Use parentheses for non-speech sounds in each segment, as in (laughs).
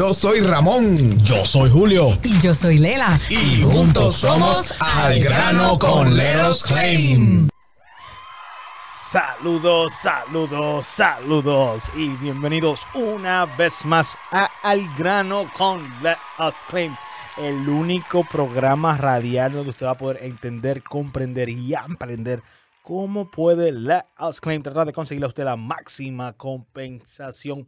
Yo soy Ramón. Yo soy Julio. Y yo soy Lela. Y juntos somos Al Grano con Leros Claim. Saludos, saludos, saludos y bienvenidos una vez más a Al Grano con Let Us Claim, el único programa radial donde usted va a poder entender, comprender y aprender cómo puede Let Us Claim tratar de conseguirle a usted la máxima compensación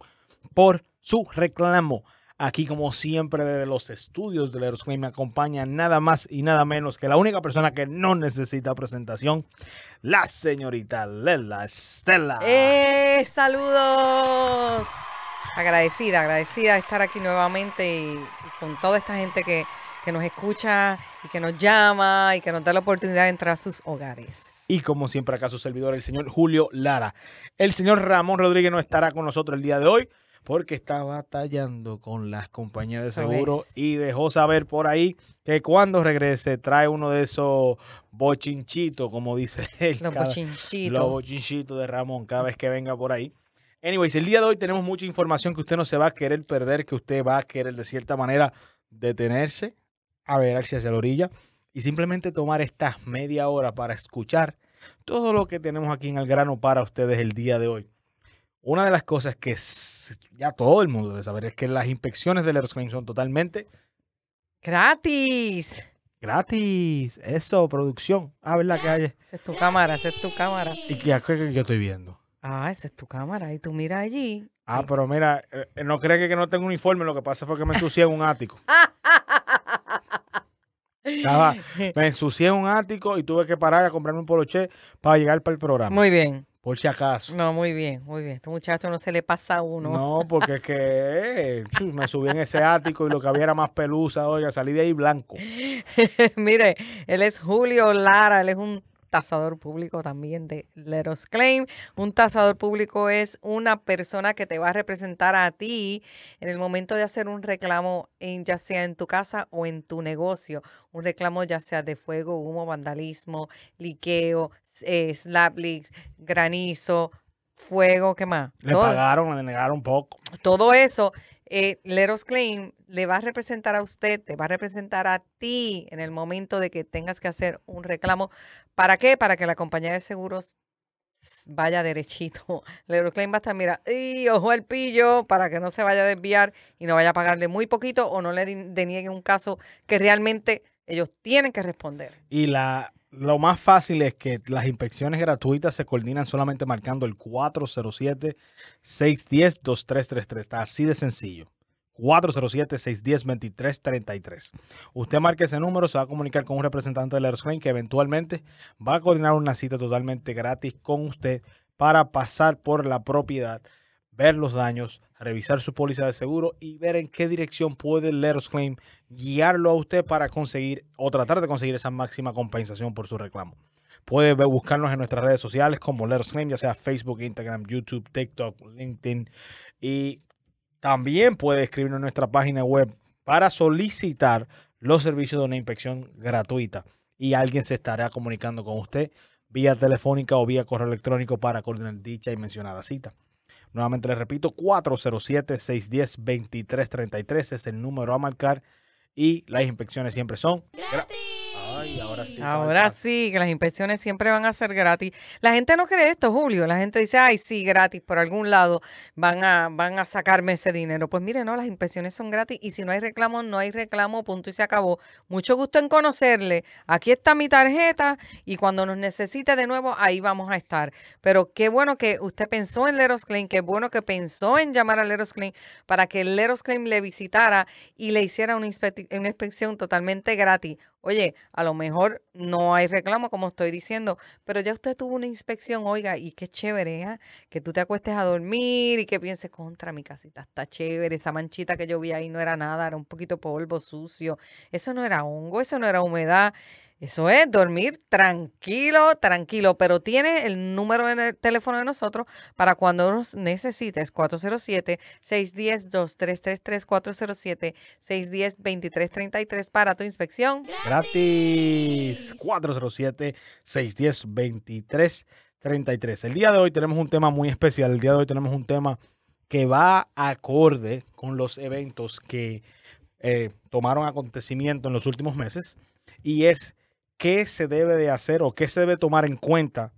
por su reclamo. Aquí, como siempre, desde los estudios de Claim me acompaña nada más y nada menos que la única persona que no necesita presentación, la señorita Lela Estela. ¡Eh! ¡Saludos! Agradecida, agradecida de estar aquí nuevamente y, y con toda esta gente que, que nos escucha y que nos llama y que nos da la oportunidad de entrar a sus hogares. Y como siempre, acá su servidor, el señor Julio Lara. El señor Ramón Rodríguez no estará con nosotros el día de hoy porque está batallando con las compañías de seguro y dejó saber por ahí que cuando regrese trae uno de esos bochinchitos, como dice (laughs) él. Los bochinchitos. Los bochinchitos de Ramón cada vez que venga por ahí. Anyways, el día de hoy tenemos mucha información que usted no se va a querer perder, que usted va a querer de cierta manera detenerse, a ver hacia la orilla y simplemente tomar esta media hora para escuchar todo lo que tenemos aquí en el grano para ustedes el día de hoy. Una de las cosas que ya todo el mundo debe saber es que las inspecciones del Aerosclaim son totalmente ¡Gratis! gratis. Eso, producción. Ah, ¿verdad que hay? Esa es tu cámara, esa es tu cámara. ¿Y qué, qué yo estoy viendo? Ah, esa es tu cámara. Y tú mira allí. Ah, pero mira, eh, no cree que, que no tengo uniforme, lo que pasa fue que me ensucié en un ático. Estaba- (laughs) me ensucié en un ático y tuve que parar a comprarme un poloche para llegar para el programa. Muy bien. Por si acaso. No, muy bien, muy bien. Este muchacho no se le pasa a uno. No, porque es que eh, me subí en ese ático y lo que había era más pelusa. Oiga, salí de ahí blanco. (laughs) Mire, él es Julio Lara, él es un tasador público también de Let Us Claim. Un tasador público es una persona que te va a representar a ti en el momento de hacer un reclamo, en, ya sea en tu casa o en tu negocio. Un reclamo ya sea de fuego, humo, vandalismo, liqueo, eh, slap leaks, granizo, fuego, ¿qué más? Le Todo- pagaron, le negaron poco. todo eso, eh, Let Us Claim le va a representar a usted, te va a representar a ti en el momento de que tengas que hacer un reclamo. ¿Para qué? Para que la compañía de seguros vaya derechito. (laughs) Let Us Claim va a estar, mira, y ojo al pillo para que no se vaya a desviar y no vaya a pagarle muy poquito o no le deniegue un caso que realmente ellos tienen que responder. Y la, lo más fácil es que las inspecciones gratuitas se coordinan solamente marcando el 407-610-2333. Está así de sencillo. 407-610-2333. Usted marque ese número, se va a comunicar con un representante de la Aerosclaim que eventualmente va a coordinar una cita totalmente gratis con usted para pasar por la propiedad, ver los daños, revisar su póliza de seguro y ver en qué dirección puede el Let Us Claim guiarlo a usted para conseguir o tratar de conseguir esa máxima compensación por su reclamo. Puede buscarnos en nuestras redes sociales como Let Us Claim, ya sea Facebook, Instagram, YouTube, TikTok, LinkedIn. Y también puede escribirnos en nuestra página web para solicitar los servicios de una inspección gratuita. Y alguien se estará comunicando con usted vía telefónica o vía correo electrónico para coordinar dicha y mencionada cita. Nuevamente les repito, 407-610-2333 es el número a marcar y las inspecciones siempre son gra- Ay, ahora sí. Ahora sí, que las inspecciones siempre van a ser gratis. La gente no cree esto, Julio. La gente dice, ay, sí, gratis, por algún lado van a, van a sacarme ese dinero. Pues mire, no, las inspecciones son gratis y si no hay reclamo, no hay reclamo, punto y se acabó. Mucho gusto en conocerle. Aquí está mi tarjeta y cuando nos necesite de nuevo, ahí vamos a estar. Pero qué bueno que usted pensó en Leros Claim, qué bueno que pensó en llamar a Leros Claim para que Leros Claim le visitara y le hiciera una, inspec- una inspección totalmente gratis. Oye, a lo mejor no hay reclamo, como estoy diciendo, pero ya usted tuvo una inspección, oiga, y qué chévere, ¿ah? Que tú te acuestes a dormir y que pienses, contra mi casita está chévere, esa manchita que yo vi ahí no era nada, era un poquito polvo sucio, eso no era hongo, eso no era humedad. Eso es dormir tranquilo, tranquilo, pero tiene el número de teléfono de nosotros para cuando nos necesites, 407-610-2333, 407-610-2333 para tu inspección. Gratis. 407-610-2333. El día de hoy tenemos un tema muy especial. El día de hoy tenemos un tema que va acorde con los eventos que eh, tomaron acontecimiento en los últimos meses y es qué se debe de hacer o qué se debe tomar en cuenta.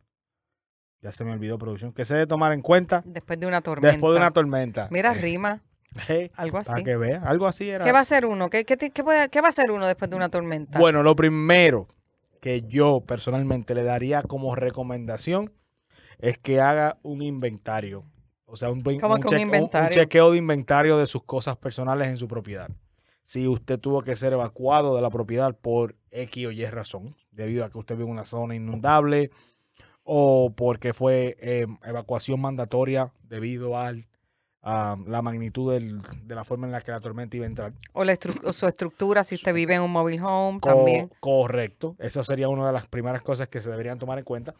Ya se me olvidó producción. ¿Qué se debe tomar en cuenta Después de una tormenta. después de una tormenta? Mira, Eh, rima, eh, algo para así. que vea, algo así era. ¿Qué va a hacer uno? ¿Qué, qué, ti- qué puede- qué va a hacer uno después de una tormenta? Bueno, lo primero que yo personalmente le daría como recomendación es que haga un inventario. O sea, un, ven- ¿Cómo que un cheque- inventario? chequeo de inventario de sus cosas personales en su propiedad. Si usted tuvo que ser evacuado de la propiedad por X o Y razón, debido a que usted vive en una zona inundable o porque fue eh, evacuación mandatoria debido al, a la magnitud del- de la forma en la que la tormenta iba a entrar. O, la estru- o su estructura, si usted vive en un mobile home, Co- también. Correcto. Esa sería una de las primeras cosas que se deberían tomar en cuenta.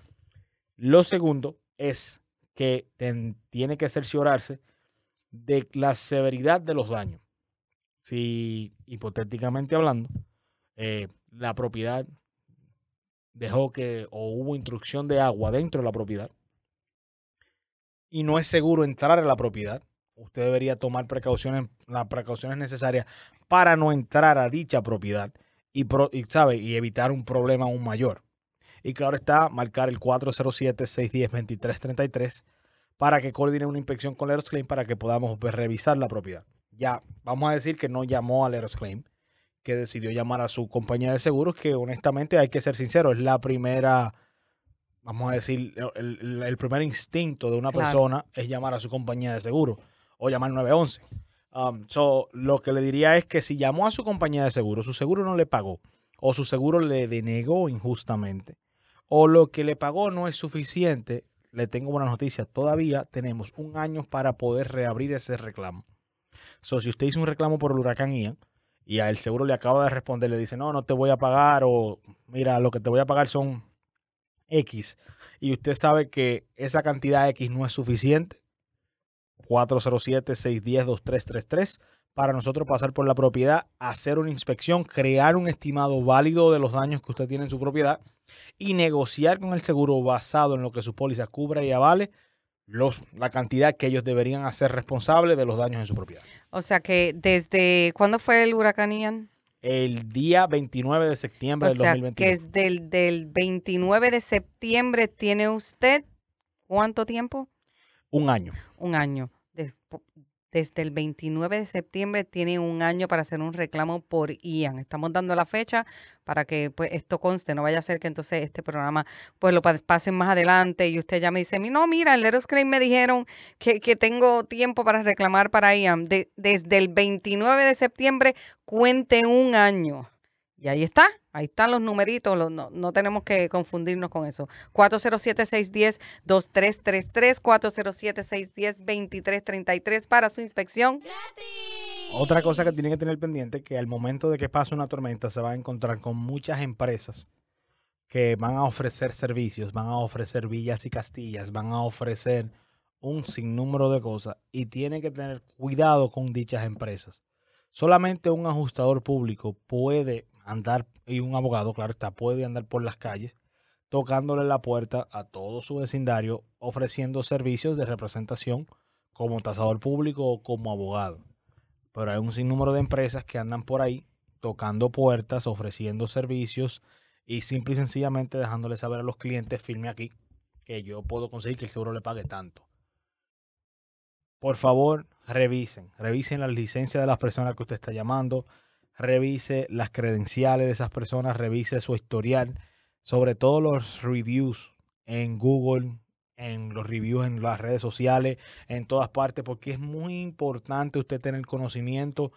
Lo segundo es que ten- tiene que cerciorarse de la severidad de los daños. Si, hipotéticamente hablando, eh, la propiedad dejó que o hubo intrusión de agua dentro de la propiedad y no es seguro entrar a la propiedad, usted debería tomar precauciones, las precauciones necesarias para no entrar a dicha propiedad y, pro- y, ¿sabe? y evitar un problema aún mayor. Y claro está, marcar el 407-610-2333 para que coordine una inspección con Leros Claim para que podamos revisar la propiedad. Ya, vamos a decir que no llamó a Leros Claim, que decidió llamar a su compañía de seguros, que honestamente hay que ser sincero, es la primera, vamos a decir, el, el- el primer instinto de una Claro. persona es llamar a su compañía de seguro o llamar 911. Um, so, lo que le diría es que si llamó a su compañía de seguro, su seguro no le pagó, o su seguro le denegó injustamente, o lo que le pagó no es suficiente, le tengo buena noticia. Todavía tenemos un año para poder reabrir ese reclamo. Si usted hizo un reclamo por el huracán Ian y al seguro le acaba de responder, le dice, no, no te voy a pagar, o mira, lo que te voy a pagar son X, y usted sabe que esa cantidad X no es suficiente, 407-610-2333 para nosotros pasar por la propiedad, hacer una inspección, crear un estimado válido de los daños que usted tiene en su propiedad y negociar con el seguro basado en lo que su póliza cubra y avale los, la cantidad que ellos deberían hacer responsable de los daños en su propiedad. O sea que desde, ¿cuándo fue el huracán Ian? El día 29 de septiembre O del sea, 2021. que es del, del 29 de septiembre tiene usted, ¿cuánto tiempo? Un año. Un año. Desde el 29 de septiembre tiene un año para hacer un reclamo por Ian. Estamos dando la fecha para que pues, esto conste. No vaya a ser que entonces este programa pues lo pa- pasen más adelante y usted ya me dice, no, mira, en Leros Claim me dijeron que, tengo tiempo para reclamar para Ian. De- desde el 29 de septiembre cuente un año. Y ahí está, ahí están los numeritos, los- no, no tenemos que confundirnos con eso. 407-610-2333, 407-610-2333 para su inspección. Otra cosa que tienen que tener pendiente que al momento de que pase una tormenta se va a encontrar con muchas empresas que van a ofrecer servicios, van a ofrecer villas y castillas, van a ofrecer un sinnúmero de cosas y tiene que tener cuidado con dichas empresas. Solamente un ajustador público puede andar, y un abogado, claro está, puede andar por las calles tocándole la puerta a todo su vecindario, ofreciendo servicios de representación como tasador público o como abogado. Pero hay un sinnúmero de empresas que andan por ahí tocando puertas, ofreciendo servicios y simple y sencillamente dejándole saber a los clientes, firme aquí, que yo puedo conseguir que el seguro le pague tanto. Por favor, revisen, revisen las licencias de las personas que usted está llamando, revise las credenciales de esas personas, revise su historial, sobre todo los reviews en Google, en los reviews en las redes sociales, en todas partes, porque es muy importante usted tener conocimiento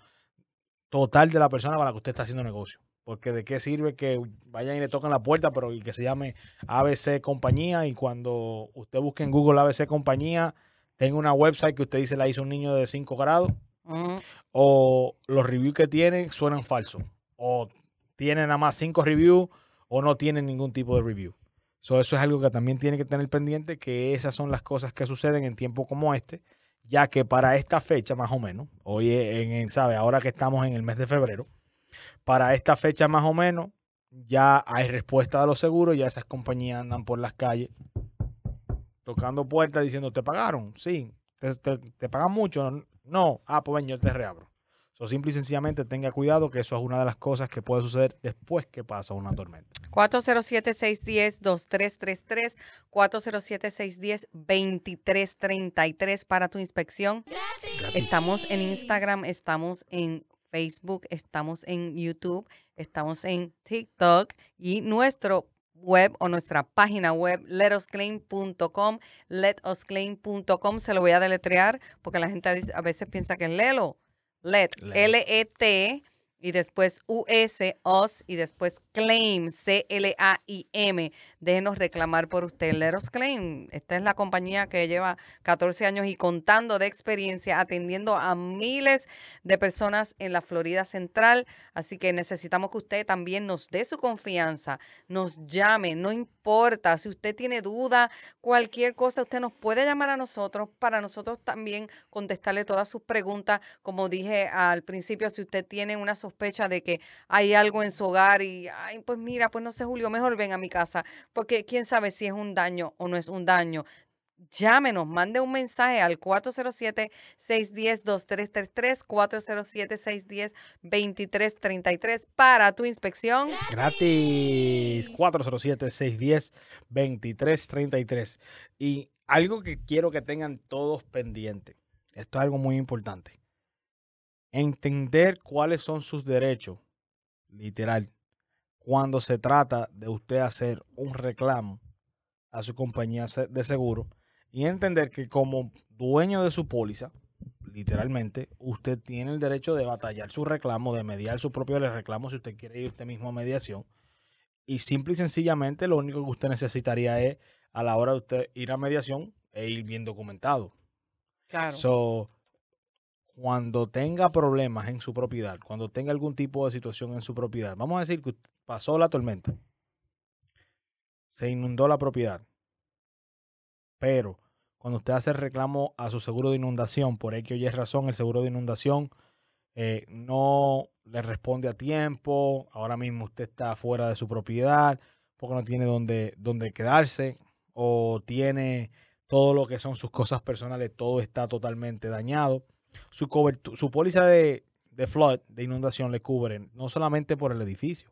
total de la persona para la que usted está haciendo negocio. Porque de qué sirve que vayan y le toquen la puerta, pero que se llame ABC Compañía y cuando usted busque en Google ABC Compañía, tenga una website que usted dice la hizo un niño de 5 grados, O los reviews que tienen suenan falsos, o tienen nada más 5 reviews, o no tienen ningún tipo de review. So, eso es algo que también tiene que tener pendiente, que esas son las cosas que suceden en tiempos como este, ya que para esta fecha más o menos, hoy en, sabe, ahora que estamos en el mes de febrero, para esta fecha más o menos ya hay respuesta de los seguros, ya esas compañías andan por las calles tocando puertas diciendo, ¿te pagaron? Sí. ¿Te, te, te pagan mucho? No. Ah, pues ven, yo te reabro. So, simple y sencillamente tenga cuidado que eso es una de las cosas que puede suceder después que pasa una tormenta. 407-610-2333, 407-610-2333 para tu inspección. Estamos en Instagram, estamos en Facebook, estamos en YouTube, estamos en TikTok y nuestro web o nuestra página web letosclaim.com, letosclaim.com, se lo voy a deletrear porque la gente a veces- a veces piensa que es Lelo. Let, Let. Y después U-S, OS, y después Claim, C-L-A-I-M. Déjenos reclamar por usted. Let Us Claim. Esta es la compañía que lleva 14 años y contando de experiencia atendiendo a miles de personas en la Florida Central. Así que necesitamos que usted también nos dé su confianza, nos llame, no importa. Si usted tiene duda, cualquier cosa, usted nos puede llamar a nosotros para nosotros también contestarle todas sus preguntas. Como dije al principio, si usted tiene una sospecha de que hay algo en su hogar y, ay, pues mira, pues no sé, Julio, mejor ven a mi casa, porque quién sabe si es un daño o no es un daño. Llámenos, mande un mensaje al 407-610-2333, 407-610-2333 para tu inspección. Gratis. 407-610-2333. Y algo que quiero que tengan todos pendientes. Esto es algo muy importante. Entender cuáles son sus derechos, literal, cuando se trata de usted hacer un reclamo a su compañía de seguro y entender que como dueño de su póliza, literalmente, usted tiene el derecho de batallar su reclamo, de mediar su propio reclamo si usted quiere ir usted mismo a mediación. Y simple y sencillamente lo único que usted necesitaría es a la hora de usted ir a mediación e ir bien documentado. Claro. So, cuando tenga problemas en su propiedad, cuando tenga algún tipo de situación en su propiedad, vamos a decir que pasó la tormenta, se inundó la propiedad, pero cuando usted hace reclamo a su seguro de inundación, por X o Y razón, el seguro de inundación eh, no le responde a tiempo, ahora mismo usted está fuera de su propiedad, porque no tiene donde, donde quedarse, o tiene todo lo que son sus cosas personales, todo está totalmente dañado. Su, su póliza de, de flood, de inundación, le cubre no solamente por el edificio,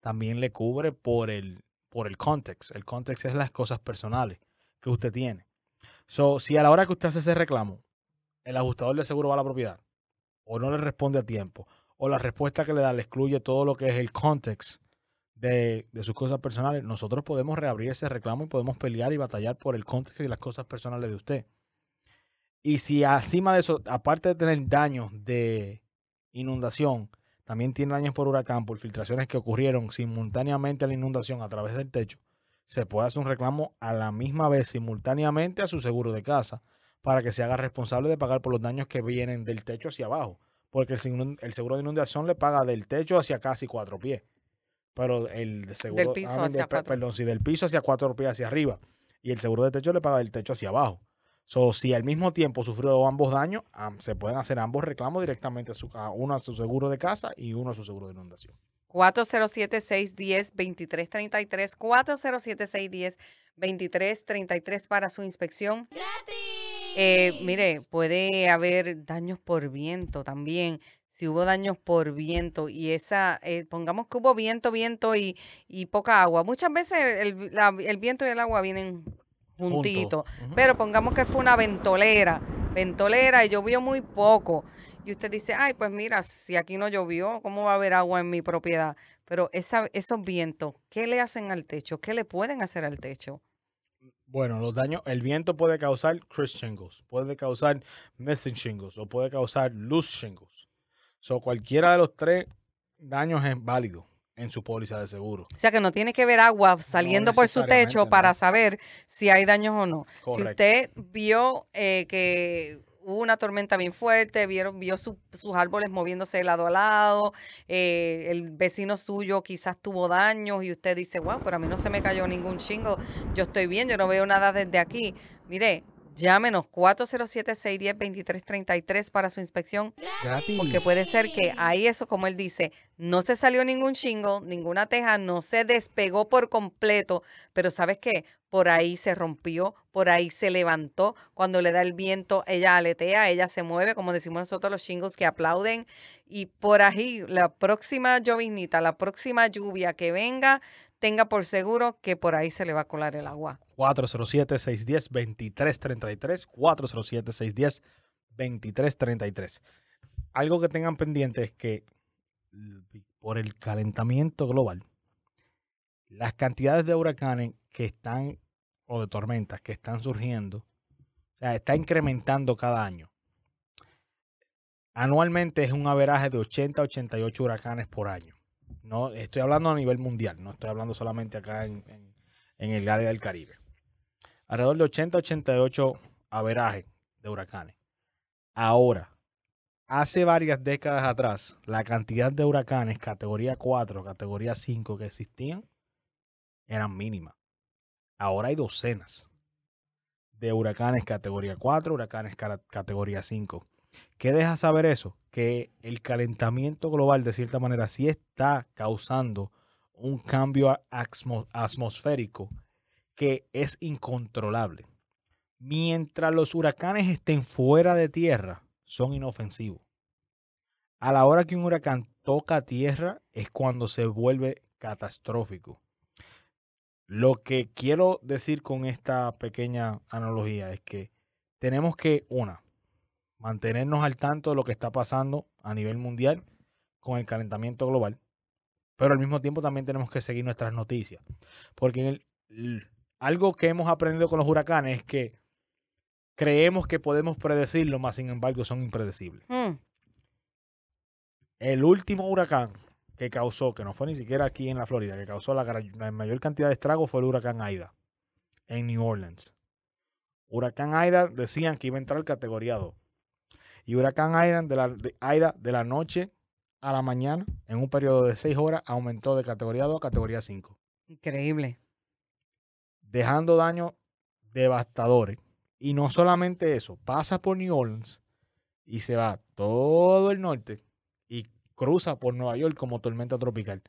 también le cubre por el, por el context. El context es las cosas personales que usted tiene. So, si a la hora que usted hace ese reclamo, el ajustador de seguro va a la propiedad, o no le responde a tiempo, o la respuesta que le da le excluye todo lo que es el context de, de sus cosas personales, nosotros podemos reabrir ese reclamo y podemos pelear y batallar por el contexto y las cosas personales de usted. Y si encima de eso, aparte de tener daños de inundación, también tiene daños por huracán, por filtraciones que ocurrieron simultáneamente a la inundación a través del techo, se puede hacer un reclamo a la misma vez simultáneamente a su seguro de casa para que se haga responsable de pagar por los daños que vienen del techo hacia abajo. Porque el, seguro de inundación le paga del techo hacia casi cuatro pies. Pero el de seguro. piso I mean, hacia pe- cuatro. Perdón, si del piso hacia cuatro pies hacia arriba. Y el seguro de techo le paga del techo hacia abajo. So, si al mismo tiempo sufrió ambos daños, am, se pueden hacer ambos reclamos directamente a, su, a uno a su seguro de casa y uno a su seguro de inundación. 407-610-2333, 407-610-2333 para su inspección. Eh, mire, puede haber daños por viento también. Si hubo daños por viento y esa, eh, pongamos que hubo viento, viento y, y poca agua. Muchas veces el, la- el viento y el agua vienen juntitos. Ujú. Pero pongamos que fue una ventolera, ventolera y llovió muy poco. Y usted dice, ay, pues mira, si aquí no llovió, ¿cómo va a haber agua en mi propiedad? Pero esa, esos vientos, ¿qué le hacen al techo? ¿Qué le pueden hacer al techo? Bueno, los daños, el viento puede causar crisp shingles, puede causar missing shingles o puede causar loose shingles. So, cualquiera de los tres daños es válido en su póliza de seguro. O sea que no tiene que ver agua saliendo por su techo para no. saber si hay daños o no. Si usted vio eh, que hubo una tormenta bien fuerte, vieron, vio su- sus árboles moviéndose de lado a lado, eh, el vecino suyo quizás tuvo daños y usted dice, wow, pero a mí no se me cayó ningún chingo, yo estoy bien, yo no veo nada desde aquí. Mire, Llámenos 407-610-2333 para su inspección, Gratis. porque puede ser que ahí eso, como él dice, no se salió ningún chingo, ninguna teja, no se despegó por completo, pero ¿sabes qué? Por ahí se rompió, por ahí se levantó. Cuando le da el viento, ella aletea, ella se mueve, como decimos nosotros los chingos que aplauden. Y por ahí, la próxima lloviznita, la próxima lluvia que venga, tenga por seguro que por ahí se le va a colar el agua. 407-610-2333. 407-610-2333. Algo que tengan pendiente es que por el calentamiento global, las cantidades de huracanes que están, o de tormentas que están surgiendo, o sea, está incrementando cada año. Anualmente es un averaje de 80 a 88 huracanes por año. No, estoy hablando a nivel mundial, no estoy hablando solamente acá en, el área del Caribe. Alrededor de 80 a 88 averajes de huracanes. Ahora, hace varias décadas atrás, la cantidad de huracanes categoría 4, categoría 5 que existían eran mínimas. Ahora hay docenas de huracanes categoría 4, huracanes categoría 5. ¿Qué deja saber eso? Que el calentamiento global de cierta manera sí está causando un cambio atmosférico que es incontrolable. Mientras los huracanes estén fuera de tierra, son inofensivos. A la hora que un huracán toca tierra es cuando se vuelve catastrófico. Lo que quiero decir con esta pequeña analogía es que tenemos que, una, mantenernos al tanto de lo que está pasando a nivel mundial con el calentamiento global, pero al mismo tiempo también tenemos que seguir nuestras noticias. Porque en el- l- algo que hemos aprendido con los huracanes es que creemos que podemos predecirlo, más sin embargo son impredecibles. Hmm, El último huracán que causó, que no fue ni siquiera aquí en la Florida, que causó la, la mayor cantidad de estragos fue el huracán Aida en New Orleans. Huracán Aida decían que iba a entrar categoría 2. Y huracán Aida de la, de, Aida de la noche a la mañana, en un periodo de 6 horas, aumentó de categoría 2 a categoría 5. increíble. dejando daños devastadores. Y no solamente eso, pasa por New Orleans y se va todo el norte y cruza por Nueva York como tormenta tropical.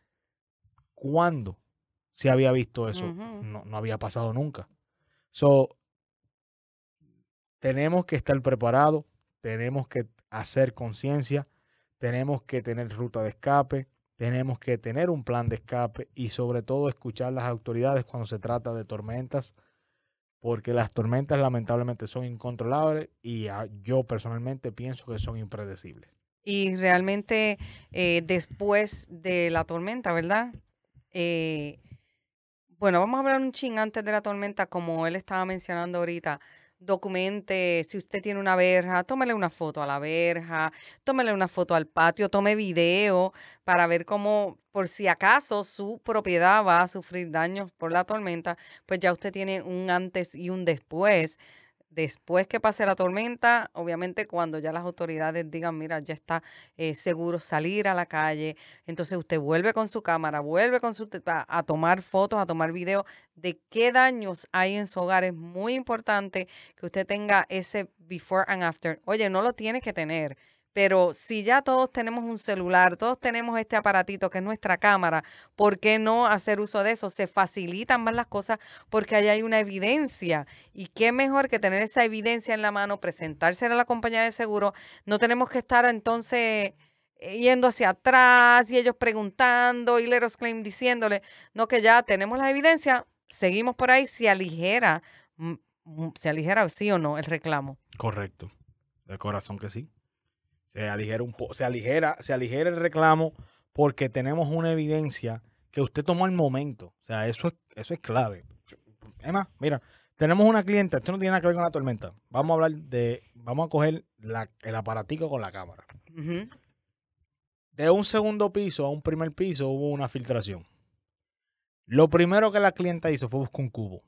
¿Cuándo se había visto eso? No, no había pasado nunca. So, tenemos que estar preparados, tenemos que hacer conciencia, tenemos que tener ruta de escape, tenemos que tener un plan de escape y sobre todo escuchar las autoridades cuando se trata de tormentas, porque las tormentas lamentablemente son incontrolables y ah, yo personalmente pienso que son impredecibles. Y realmente eh, después de la tormenta, ¿verdad? Eh, bueno, vamos a hablar un ching antes de la tormenta, como él estaba mencionando ahorita. Documente, si usted tiene una verja, tómele una foto a la verja, tómele una foto al patio, tome video para ver cómo, por si acaso su propiedad va a sufrir daños por la tormenta, pues ya usted tiene un antes y un después. Después que pase la tormenta, obviamente cuando ya las autoridades digan, mira, ya está eh, seguro salir a la calle, entonces usted vuelve con su cámara, vuelve con su a, a tomar fotos, a tomar video de qué daños hay en su hogar. Es muy importante que usted tenga ese before and after. Oye, no lo tiene que tener, pero si ya todos tenemos un celular, todos tenemos este aparatito que es nuestra cámara, ¿por qué no hacer uso de eso? Se facilitan más las cosas porque ahí hay una evidencia. Y qué mejor que tener esa evidencia en la mano, presentársela a la compañía de seguro. No tenemos que estar entonces eh, yendo hacia atrás y ellos preguntando y Leros Claim diciéndole, no, que ya tenemos la evidencia, seguimos por ahí, se aligera, mm, mm, se aligera sí o no el reclamo. Correcto. De corazón que sí. Se aligera un po se aligera, se aligera el reclamo porque tenemos una evidencia que usted tomó al momento. O sea, eso es, eso es clave. Emma, mira, tenemos una clienta, esto no tiene nada que ver con la tormenta. Vamos a hablar de, vamos a coger la- el aparatico con la cámara. De un segundo piso a un primer piso hubo una filtración. Lo primero que la clienta hizo fue buscar un cubo.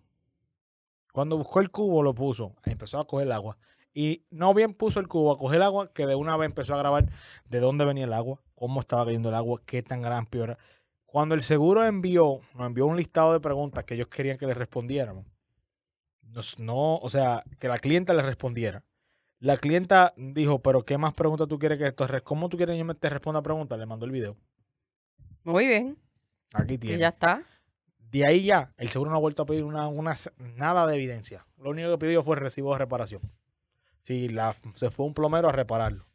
Cuando buscó el cubo lo puso, empezó a coger el agua. Y no bien puso el cubo a coger el agua, que de una vez empezó a grabar de dónde venía el agua, cómo estaba cayendo el agua, qué tan gran era. Cuando el seguro envió, nos envió un listado de preguntas que ellos querían que le respondiéramos, nos- no, o sea, que la clienta le respondiera. La clienta dijo, pero ¿qué más preguntas tú quieres que esto? ¿Cómo tú quieres que yo me te responda a preguntas? Le mandó el video. Muy bien. Aquí Y tiene. ya está. De ahí ya, el seguro no ha vuelto a pedir una, una- nada de evidencia. Lo único que pidió fue el recibo de reparación. Sí, la, se fue un plomero a repararlo.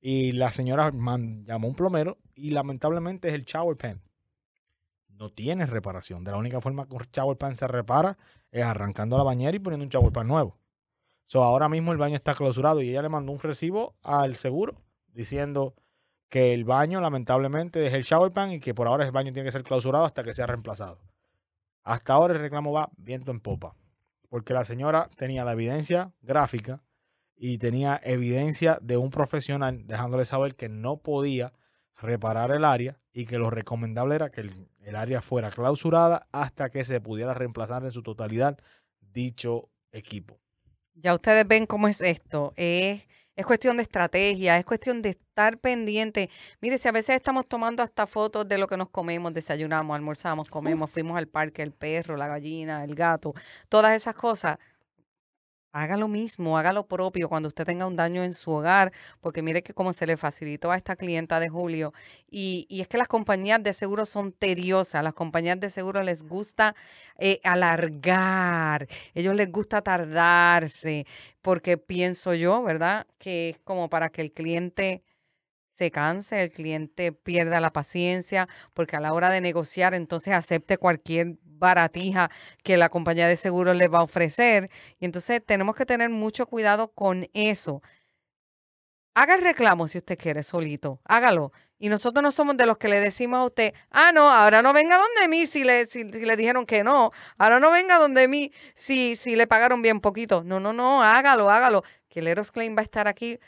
Y la señora llamó a un plomero y lamentablemente es el shower pan. No tiene reparación. De la única forma que un shower pan se repara es arrancando la bañera y poniendo un shower pan nuevo. So, ahora mismo el baño está clausurado y ella le mandó un recibo al seguro diciendo que el baño lamentablemente es el shower pan y que por ahora el baño tiene que ser clausurado hasta que sea reemplazado. Hasta ahora el reclamo va viento en popa, porque la señora tenía la evidencia gráfica y tenía evidencia de un profesional dejándole saber que no podía reparar el área y que lo recomendable era que el, el área fuera clausurada hasta que se pudiera reemplazar en su totalidad dicho equipo. Ya ustedes ven cómo es esto. Es, es cuestión de estrategia, es cuestión de estar pendiente. Mire, si a veces estamos tomando hasta fotos de lo que nos comemos, desayunamos, almorzamos, comemos, fuimos al parque, el perro, la gallina, el gato, todas esas cosas. Haga lo mismo, haga lo propio cuando usted tenga un daño en su hogar, porque mire que como se le facilitó a esta clienta de Julio. Y, y es que las compañías de seguro son tediosas, las compañías de seguro les gusta eh, alargar, ellos les gusta tardarse, porque pienso yo, ¿verdad? Que es como para que el cliente se canse, el cliente pierda la paciencia, porque a la hora de negociar entonces acepte cualquier baratija que la compañía de seguros les va a ofrecer. Y entonces tenemos que tener mucho cuidado con eso. Haga el reclamo si usted quiere solito, hágalo. Y nosotros no somos de los que le decimos a usted, ah, no, ahora no venga donde mí si le, si, le dijeron que no, ahora no venga donde mí si, si le pagaron bien poquito. No, no, no, hágalo, hágalo. Que el Eros Claim va a estar aquí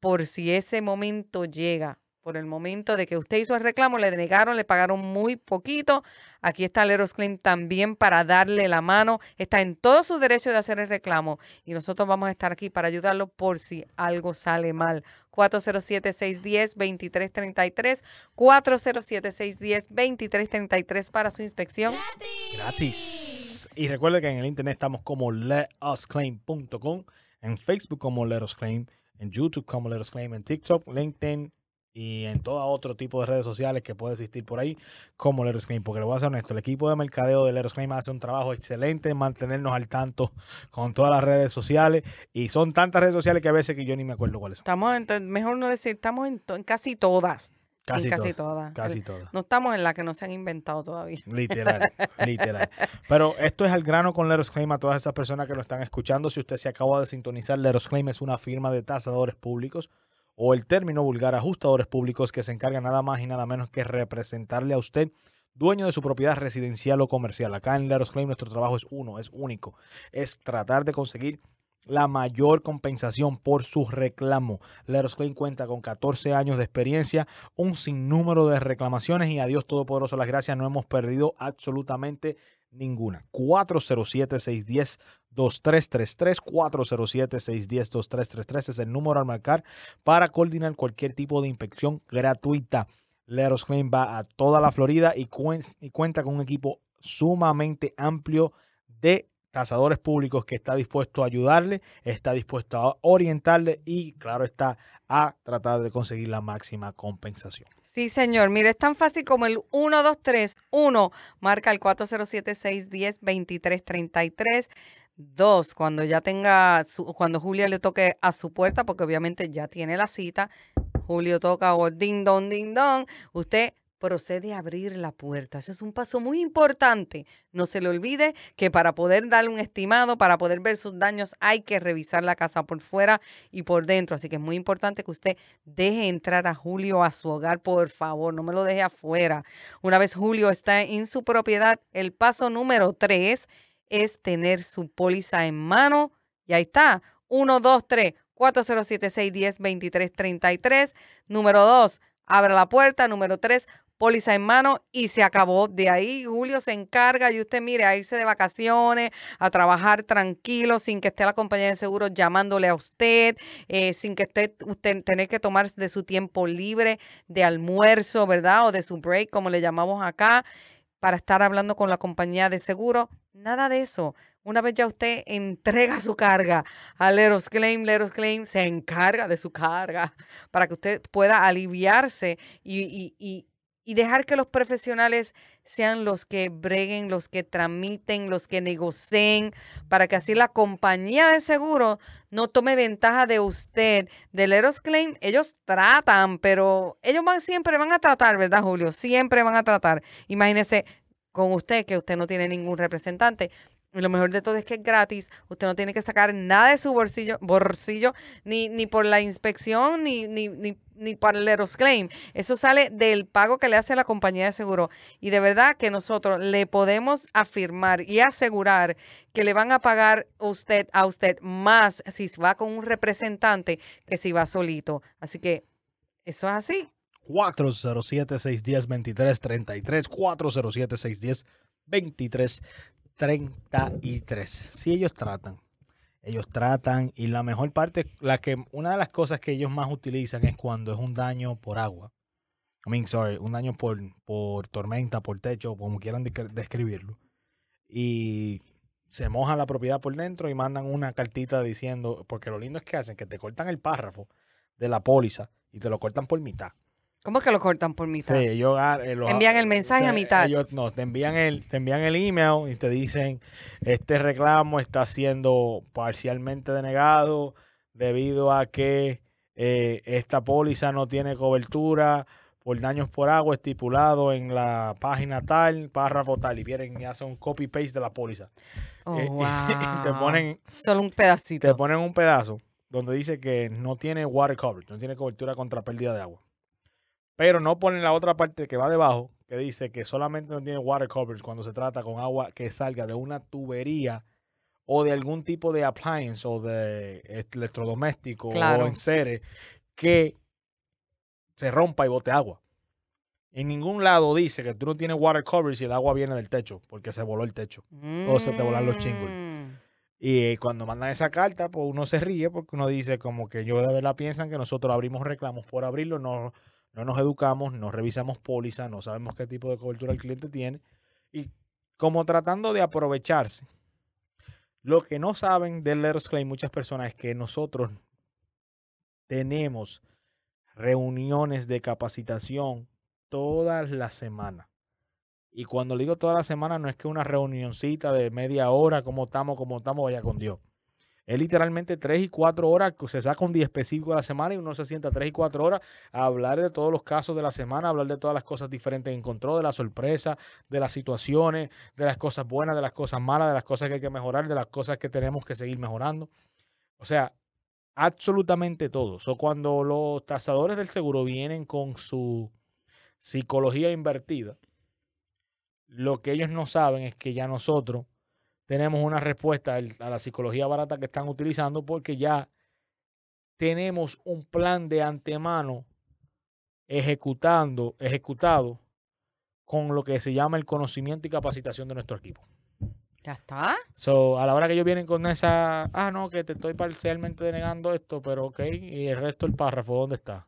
por si ese momento llega. Por el momento de que usted hizo el reclamo, le denegaron, le pagaron muy poquito. Aquí está el Eros Claim también para darle la mano. Está en todo su derecho de hacer el reclamo. Y nosotros vamos a estar aquí para ayudarlo por si algo sale mal. 407-610-2333. 407-610-2333 para su inspección. Gratis. Y recuerde que en el internet estamos como letusclaim.com, en Facebook como Let Us Claim, en YouTube como Let Us Claim, en TikTok, LinkedIn y en todo otro tipo de redes sociales que puede existir por ahí como Us Claim. Porque le voy a ser honesto, el equipo de mercadeo de Let Us Claim hace un trabajo excelente en mantenernos al tanto con todas las redes sociales y son tantas redes sociales que a veces que yo ni me acuerdo cuáles son. Estamos en, mejor no decir, estamos en, casi todas. Casi, casi todas. todas. Casi El- todas. No estamos en la que no se han inventado todavía. Literal, literal. Pero esto es al grano con Leros Claim a todas esas personas que lo están escuchando. Si usted se acaba de sintonizar, Leros Claim es una firma de tasadores públicos o el término vulgar ajustadores públicos que se encarga nada más y nada menos que representarle a usted dueño de su propiedad residencial o comercial. Acá en Leros Claim nuestro trabajo es uno, es único. Es tratar de conseguir la mayor compensación por su reclamo. Leros Claim cuenta con 14 años de experiencia, un sinnúmero de reclamaciones y a Dios Todopoderoso las gracias, no hemos perdido absolutamente ninguna. 407-610-2333, 407-610-2333 es el número al marcar para coordinar cualquier tipo de inspección gratuita. Leros Claim va a toda la Florida y, y cuenta con un equipo sumamente amplio de tasadores públicos que está dispuesto a ayudarle, está dispuesto a orientarle y, claro, está a tratar de conseguir la máxima compensación. Sí, señor. Mire, es tan fácil como el 1231. Marca el 407-610-2333. Dos, cuando ya tenga, cuando Julia le toque a su puerta, porque obviamente ya tiene la cita, Julio toca o ding dong, ding dong, usted procede a abrir la puerta. Ese es un paso muy importante. No se le olvide que para poder darle un estimado, para poder ver sus daños, hay que revisar la casa por fuera y por dentro. Así que es muy importante que usted deje entrar a Julio a su hogar, por favor, no me lo deje afuera. Una vez Julio está en su propiedad, el paso número tres es tener su póliza en mano. Y ahí está, 1, 2, 3, 407-610-2333. Número 2, abre la puerta. Número 3, póliza en mano y se acabó. De ahí Julio se encarga y usted mire a irse de vacaciones, a trabajar tranquilo, sin que esté la compañía de seguros llamándole a usted, eh, sin que esté usted tener que tomar de su tiempo libre de almuerzo, ¿verdad? O de su break, como le llamamos acá, para estar hablando con la compañía de seguro. Nada de eso. una vez ya usted entrega su carga a Leros Claim, Leros Claim se encarga de su carga para que usted pueda aliviarse y, y- y- y dejar que los profesionales sean los que breguen, los que tramiten, los que negocien, para que así la compañía de seguro no tome ventaja de usted. De Leros Claim, ellos tratan, pero ellos van siempre van a tratar, ¿verdad, Julio? Siempre van a tratar. Imagínese con usted que usted no tiene ningún representante. Y lo mejor de todo es que es gratis. Usted no tiene que sacar nada de su bolsillo, bolsillo ni, ni por la inspección, ni, ni, ni, ni para el Claim. Eso sale del pago que le hace la compañía de seguro. Y de verdad que nosotros le podemos afirmar y asegurar que le van a pagar usted a usted más si va con un representante que si va solito. Así que eso es así. 407-610-2333. 407-610-2333. Si ellos tratan, ellos tratan y la mejor parte, la que, una de las cosas que ellos más utilizan es cuando es un daño por agua. I mean, sorry, un daño por, por tormenta, por techo, como quieran descri- describirlo. Y se moja la propiedad por dentro y mandan una cartita diciendo, porque lo lindo es que hacen que te cortan el párrafo de la póliza y te lo cortan por mitad. ¿Cómo que lo cortan por mitad? Sí, ellos ah, eh, Envían el mensaje a sí, mitad. Ellos no, te envían el, te envían el email y te dicen este reclamo está siendo parcialmente denegado debido a que eh, esta póliza no tiene cobertura por daños por agua estipulado en la página tal, párrafo tal, y vienen y hacen un copy paste de la póliza. Oh, Eh, (laughs) y te wow. ponen, Solo un te pedacito. ponen un pedazo donde dice que no tiene water coverage, no tiene cobertura contra pérdida de agua. Pero no ponen la otra parte que va debajo, que dice que solamente no tiene water coverage cuando se trata con agua que salga de una tubería o de algún tipo de appliance o de electrodoméstico Claro. o enseres que se rompa y bote agua. En ningún lado dice que tú no tienes water coverage si el agua viene del techo, porque se voló el techo. o se te volan los chingos. Mm. Y eh, cuando mandan esa carta, pues uno se ríe porque uno dice como que yo de verdad piensan que nosotros abrimos reclamos por abrirlo, no, no nos educamos, no revisamos póliza, no sabemos qué tipo de cobertura el cliente tiene. Y como tratando de aprovecharse. Lo que no saben del Letters Claim muchas personas es que nosotros tenemos reuniones de capacitación todas las semanas. Y cuando digo toda la semana, no es que una reunioncita de media hora, como estamos, como estamos, vaya con Dios. Es literalmente tres y cuatro horas, se saca un día específico de la semana y uno se sienta tres y cuatro horas a hablar de todos los casos de la semana, a hablar de todas las cosas diferentes que encontró, de la sorpresa, de las situaciones, de las cosas buenas, de las cosas malas, de las cosas que hay que mejorar, de las cosas que tenemos que seguir mejorando. O sea, absolutamente todo. O cuando los tasadores del seguro vienen con su psicología invertida, lo que ellos no saben es que ya nosotros tenemos una respuesta a la psicología barata que están utilizando porque ya tenemos un plan de antemano ejecutando, ejecutado con lo que se llama el conocimiento y capacitación de nuestro equipo. ¿Ya está? So, a la hora que ellos vienen con esa, ah, no, que te estoy parcialmente denegando esto, pero ok, y el resto del párrafo, ¿dónde está?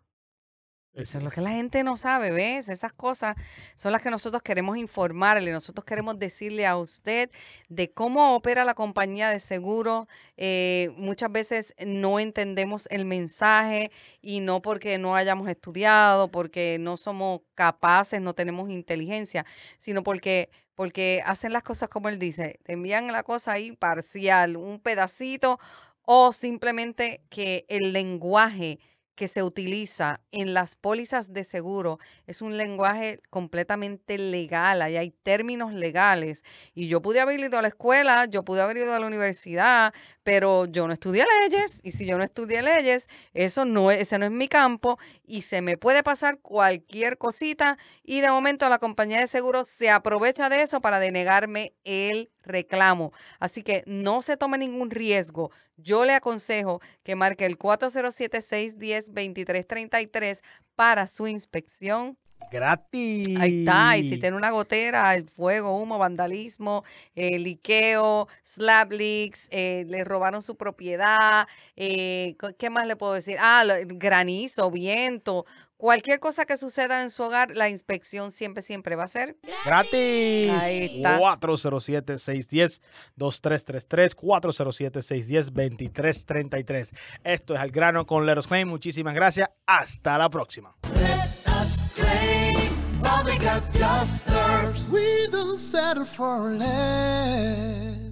Eso es lo que la gente no sabe, ¿ves? Esas cosas son las que nosotros queremos informarle, nosotros queremos decirle a usted de cómo opera la compañía de seguro. Eh, muchas veces no entendemos el mensaje y no porque no hayamos estudiado, porque no somos capaces, no tenemos inteligencia, sino porque, porque hacen las cosas como él dice, te envían la cosa ahí parcial, un pedacito o simplemente que el lenguaje que se utiliza en las pólizas de seguro es un lenguaje completamente legal, ahí hay términos legales. Y yo pude haber ido a la escuela, yo pude haber ido a la universidad, pero yo no estudié leyes, y si yo no estudié leyes, eso no es, ese no es mi campo, y se me puede pasar cualquier cosita, y de momento la compañía de seguros se aprovecha de eso para denegarme el reclamo. Así que no se tome ningún riesgo. Yo le aconsejo que marque el 407-610-2333 para su inspección. Gratis. Ahí está. Y si tiene una gotera, el fuego, humo, vandalismo, eh, liqueo, slab leaks, eh, le robaron su propiedad, eh, ¿qué más le puedo decir? Ah, lo- granizo, viento, Cualquier cosa que suceda en su hogar, la inspección siempre, siempre va a ser Gratis. Ahí está. 407-610-2333. 407-610-2333. Esto es Al Grano con Leros Claim. Muchísimas gracias. Hasta la próxima. us claim public adjusters. We will settle for less.